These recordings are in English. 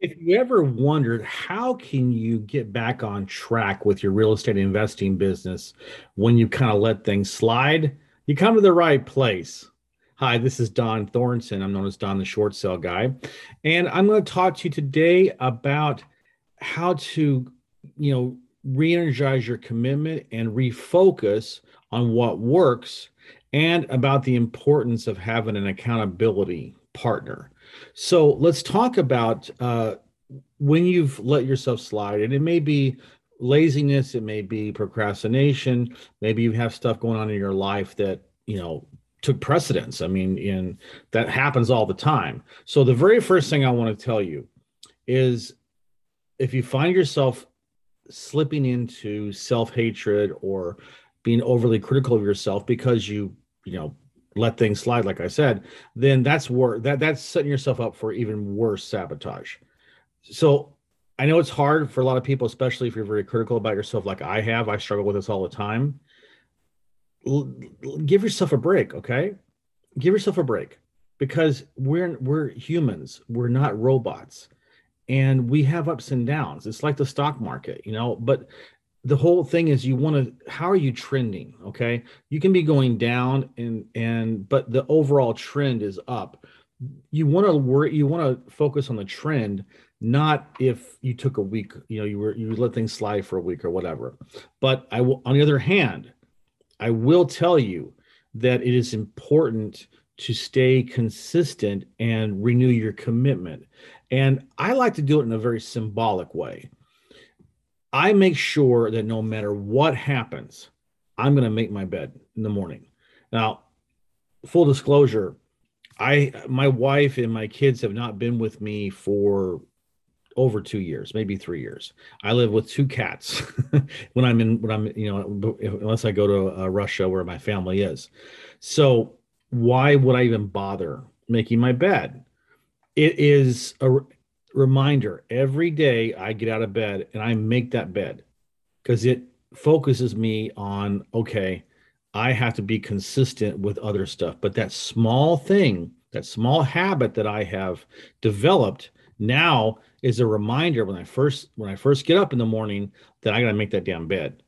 If you ever wondered how can you get back on track with your real estate investing business when you kind of let things slide, you come to the right place. Hi, this is Dohn Thornton. I'm known as Dohn the Short Sale Guy, and I'm going to talk to you today about how to, you know, re-energize your commitment and refocus on what works and about the importance of having an accountability partner. So let's talk about uh, when you've let yourself slide, and it may be laziness, it may be procrastination, maybe you have stuff going on in your life that you know took precedence. I mean, that happens all the time. So the very first thing I want to tell you is if you find yourself slipping into self-hatred or being overly critical of yourself because you you know let things slide like i said then that's where that that's setting yourself up for even worse sabotage. So i know it's hard for a lot of people especially if you're very critical about yourself like i have i struggle with this all the time. L- give yourself a break okay? Give yourself a break because we're we're humans we're not robots and we have ups and downs. It's like the stock market you know but the whole thing is you want to how are you trending okay? You can be going down and and but the overall trend is up. You want to worry you want to focus on the trend not if you took a week you know you were you let things slide for a week or whatever. But i will on the other hand i will tell you that it is important to stay consistent and renew your commitment. And i like to do it in a very symbolic way I make sure that no matter what happens, I'm going to make my bed in the morning. Now, full disclosure, I my wife and my kids have not been with me for over 2 years, maybe 3 years. I live with two cats when I'm in when I'm you know unless I go to uh, Russia where my family is. So, why would I even bother making my bed? It is a reminder every day I get out of bed and I make that bed because it focuses me on, okay, I have to be consistent with other stuff. But that small thing, that small habit that I have developed now is a reminder when I first when I first get up in the morning that I got to make that damn bed.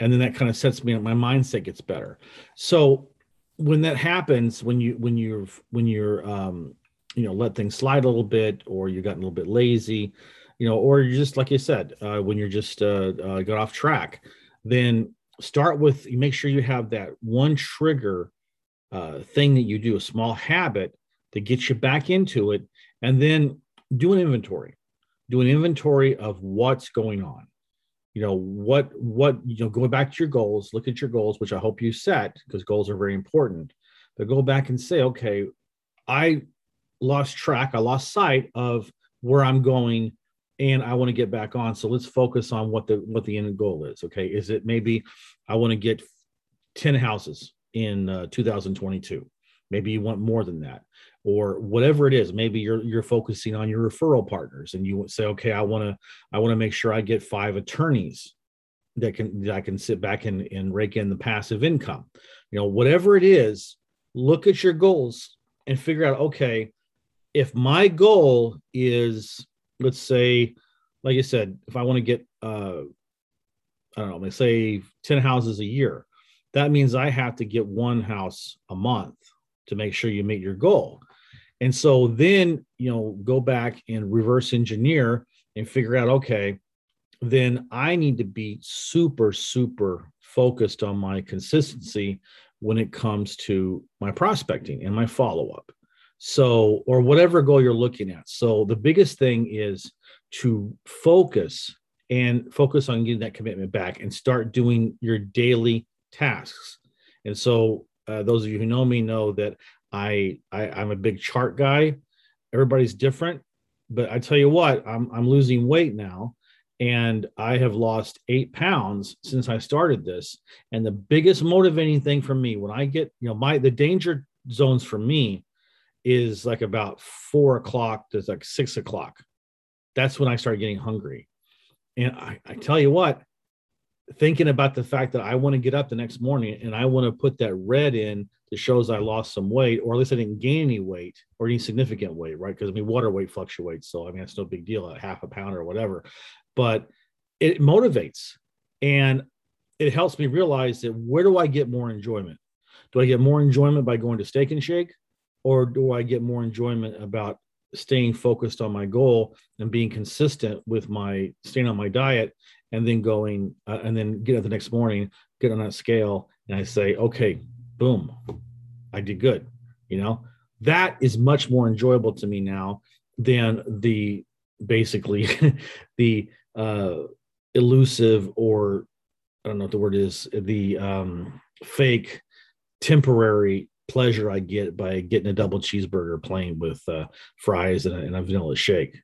And then that kind of sets me up my mindset gets better. So when that happens, when you when you're when you're um you know let things slide a little bit or you got a little bit lazy you know or you just like you said uh, when you're just uh, uh, got off track then start with make sure you have that one trigger uh, thing that you do a small habit that gets you back into it and then do an inventory. Do an inventory of what's going on. You know what what you know going back to your goals look at your goals which i hope you set because goals are very important but go back and say okay i lost track, I lost sight of where I'm going and I want to get back on. So let's focus on what the what the end goal is. Okay, is it maybe I want to get 10 houses in uh, 2022? Maybe you want more than that, or whatever it is. Maybe you're you're focusing on your referral partners, and you say, okay, I want to I want to make sure I get five attorneys that can that I can sit back and and rake in the passive income. You know, whatever it is, look at your goals and figure out, okay, if my goal is let's say like i said if i want to get uh i don't know let's say 10 houses a year that means i have to get one house a month to make sure you meet your goal. And so then you know go back and reverse engineer and figure out okay then i need to be super super focused on my consistency when it comes to my prospecting and my follow up so, or whatever goal you're looking at. So, the biggest thing is to focus and focus on getting that commitment back and start doing your daily tasks. And so, uh, those of you who know me know that I, I I'm a big chart guy. Everybody's different, but I tell you what, I'm I'm losing weight now, and I have lost eight pounds since I started this. And the biggest motivating thing for me when I get, you know, my the danger zones for me is like about four o'clock to like six o'clock. That's when I start getting hungry. And I, I tell you what, thinking about the fact that I want to get up the next morning and I want to put that red in that shows I lost some weight, or at least I didn't gain any weight or any significant weight, right? Because I mean, water weight fluctuates. So I mean, it's no big deal, a half a pound or whatever. But it motivates and it helps me realize that where do I get more enjoyment? Do I get more enjoyment by going to Steak and Shake? Or do I get more enjoyment about staying focused on my goal and being consistent with my staying on my diet and then going uh, and then get up the next morning, get on that scale, and I say, okay, boom, I did good. You know, that is much more enjoyable to me now than the basically the uh, elusive or I don't know what the word is, the um, fake temporary pleasure I get by getting a double cheeseburger plain with uh, fries and a, and a vanilla shake.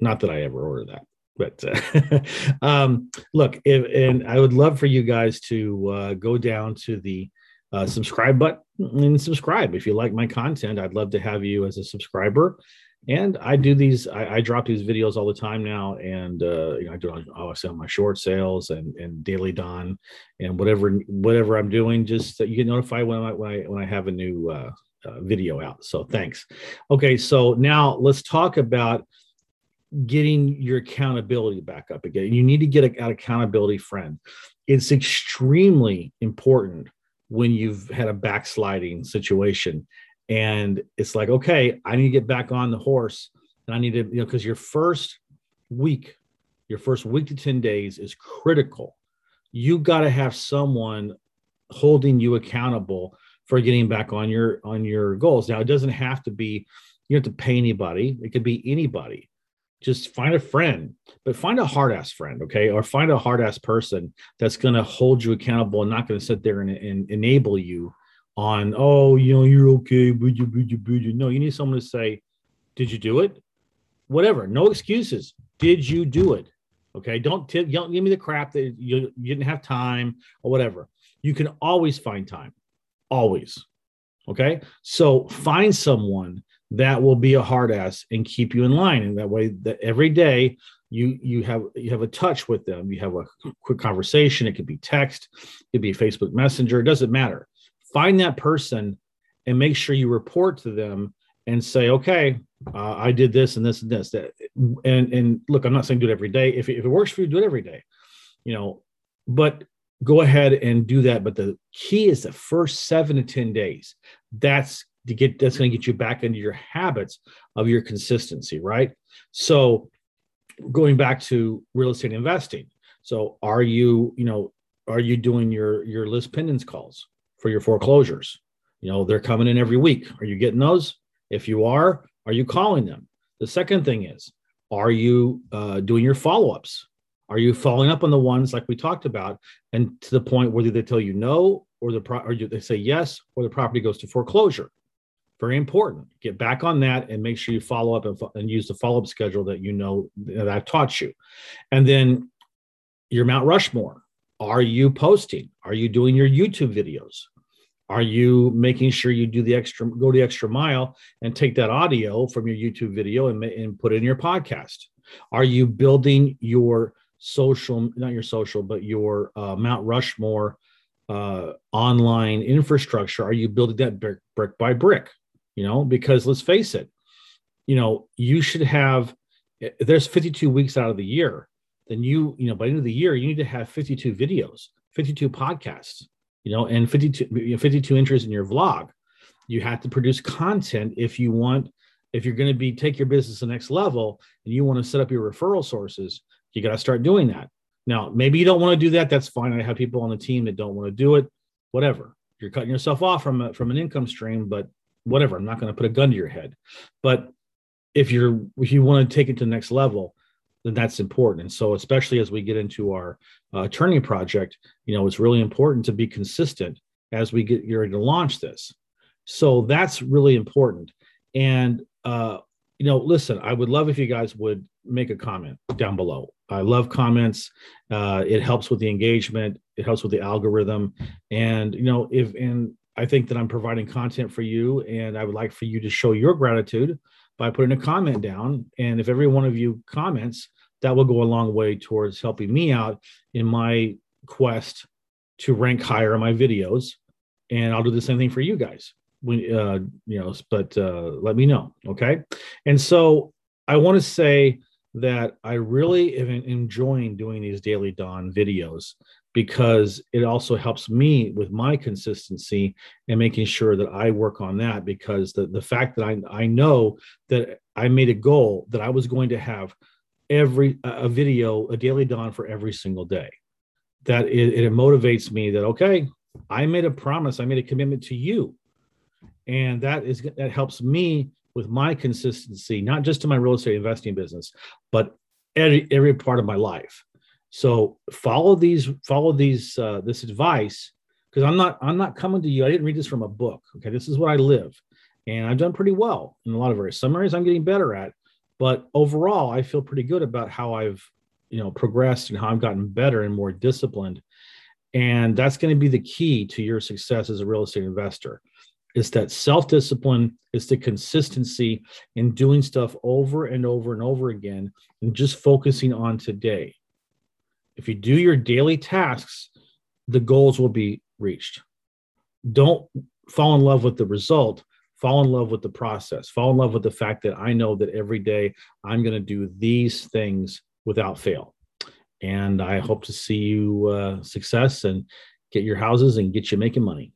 Not that I ever order that but uh, um, look, if, and I would love for you guys to uh, go down to the uh, subscribe button and subscribe if you like my content. I'd love to have you as a subscriber. And I do these, I, I drop these videos all the time now, and uh, you know, I do obviously on my short sales and and daily Dohn and whatever whatever I'm doing. Just that you get notified when I when I when I have a new uh, uh, video out. So thanks. Okay, so now let's talk about getting your accountability back up again. You need to get an accountability friend. It's extremely important when you've had a backsliding situation and it's like, okay, I need to get back on the horse and I need to, you know, because your first week, your first week to 10 days is critical. You got to have someone holding you accountable for getting back on your on your goals. Now it doesn't have to be you don't have to pay anybody. It could be anybody just find a friend, but find a hard ass friend, okay? Or find a hard ass person that's going to hold you accountable and not going to sit there and, and, enable you on, oh, you know, you're okay. No, you need someone to say, did you do it? Whatever, no excuses. Did you do it? Okay, don't, t- don't give me the crap that you, you didn't have time or whatever. You can always find time, always. Okay, so find someone that will be a hard ass and keep you in line and that way that every day you you have you have a touch with them you have a quick conversation it could be text it could be facebook messenger it doesn't matter find that person and make sure you report to them and say okay uh, i did this and this and this. And and look i'm not saying do it every day. If if it works for you do it every day you know but go ahead and do that. But the key is the first seven to ten days. That's to get that's going to get you back into your habits of your consistency, right? So going back to real estate investing. So are you, you know, are you doing your your lis pendens calls for your foreclosures? You know, they're coming in every week. Are you getting those? If you are, are you calling them? The second thing is, are you uh, doing your follow ups? Are you following up on the ones like we talked about, and to the point where they tell you no, or the pro- or they say yes, or the property goes to foreclosure? very important. Get back on that and make sure you follow up and, and use the follow up schedule that you know that I've taught you. And then your Mount Rushmore. Are you posting? Are you doing your YouTube videos? Are you making sure you do the extra, go the extra mile and take that audio from your YouTube video and, and put it in your podcast? Are you building your social, not your social, but your uh, Mount Rushmore uh, online infrastructure? Are you building that brick, brick by brick? you know, because let's face it, you know, you should have, there's 52 weeks out of the year, then you, you know, by the end of the year, you need to have 52 videos, 52 podcasts, you know, and 52, 52 entries in your vlog. You have to produce content if you want, if you're going to be take your business to the next level and you want to set up your referral sources, you got to start doing that. Now, maybe you don't want to do that. That's fine. I have people on the team that don't want to do it. Whatever. You're cutting yourself off from a, from an income stream, but whatever. I'm not going to put a gun to your head. But if you're if you want to take it to the next level, then that's important. And so, especially as we get into our uh, turning project, you know, it's really important to be consistent as we get ready to launch this. So that's really important. And uh, you know, listen, I would love if you guys would make a comment down below. I love comments. Uh, it helps with the engagement. It helps with the algorithm. And you know, if and I think that I'm providing content for you, and I would like for you to show your gratitude by putting a comment down. And if every one of you comments, that will go a long way towards helping me out in my quest to rank higher on my videos and I'll do the same thing for you guys. When uh, you know, but uh, let me know, okay? And so I want to say that I really am enjoying doing these daily Dohn videos because it also helps me with my consistency and making sure that I work on that because the, the fact that I, I know that I made a goal that I was going to have every a video a daily Dohn for every single day. That it, it motivates me that okay I made a promise I made a commitment to you. And that is that helps me with my consistency not just to my real estate investing business but every, every part of my life so follow these, follow these, uh, this advice, because I'm not, I'm not coming to you. I didn't read this from a book. Okay, this is what I live, and I've done pretty well in a lot of areas. Some areas I'm getting better at, but overall, I feel pretty good about how I've, you know, progressed and how I've gotten better and more disciplined. And that's going to be the key to your success as a real estate investor. Is that self discipline, is the consistency in doing stuff over and over and over again, and just focusing on today if you do your daily tasks, the goals will be reached. Don't fall in love with the result, fall in love with the process, fall in love with the fact that I know that every day I'm going to do these things without fail. And I hope to see you uh, success and get your houses and get you making money.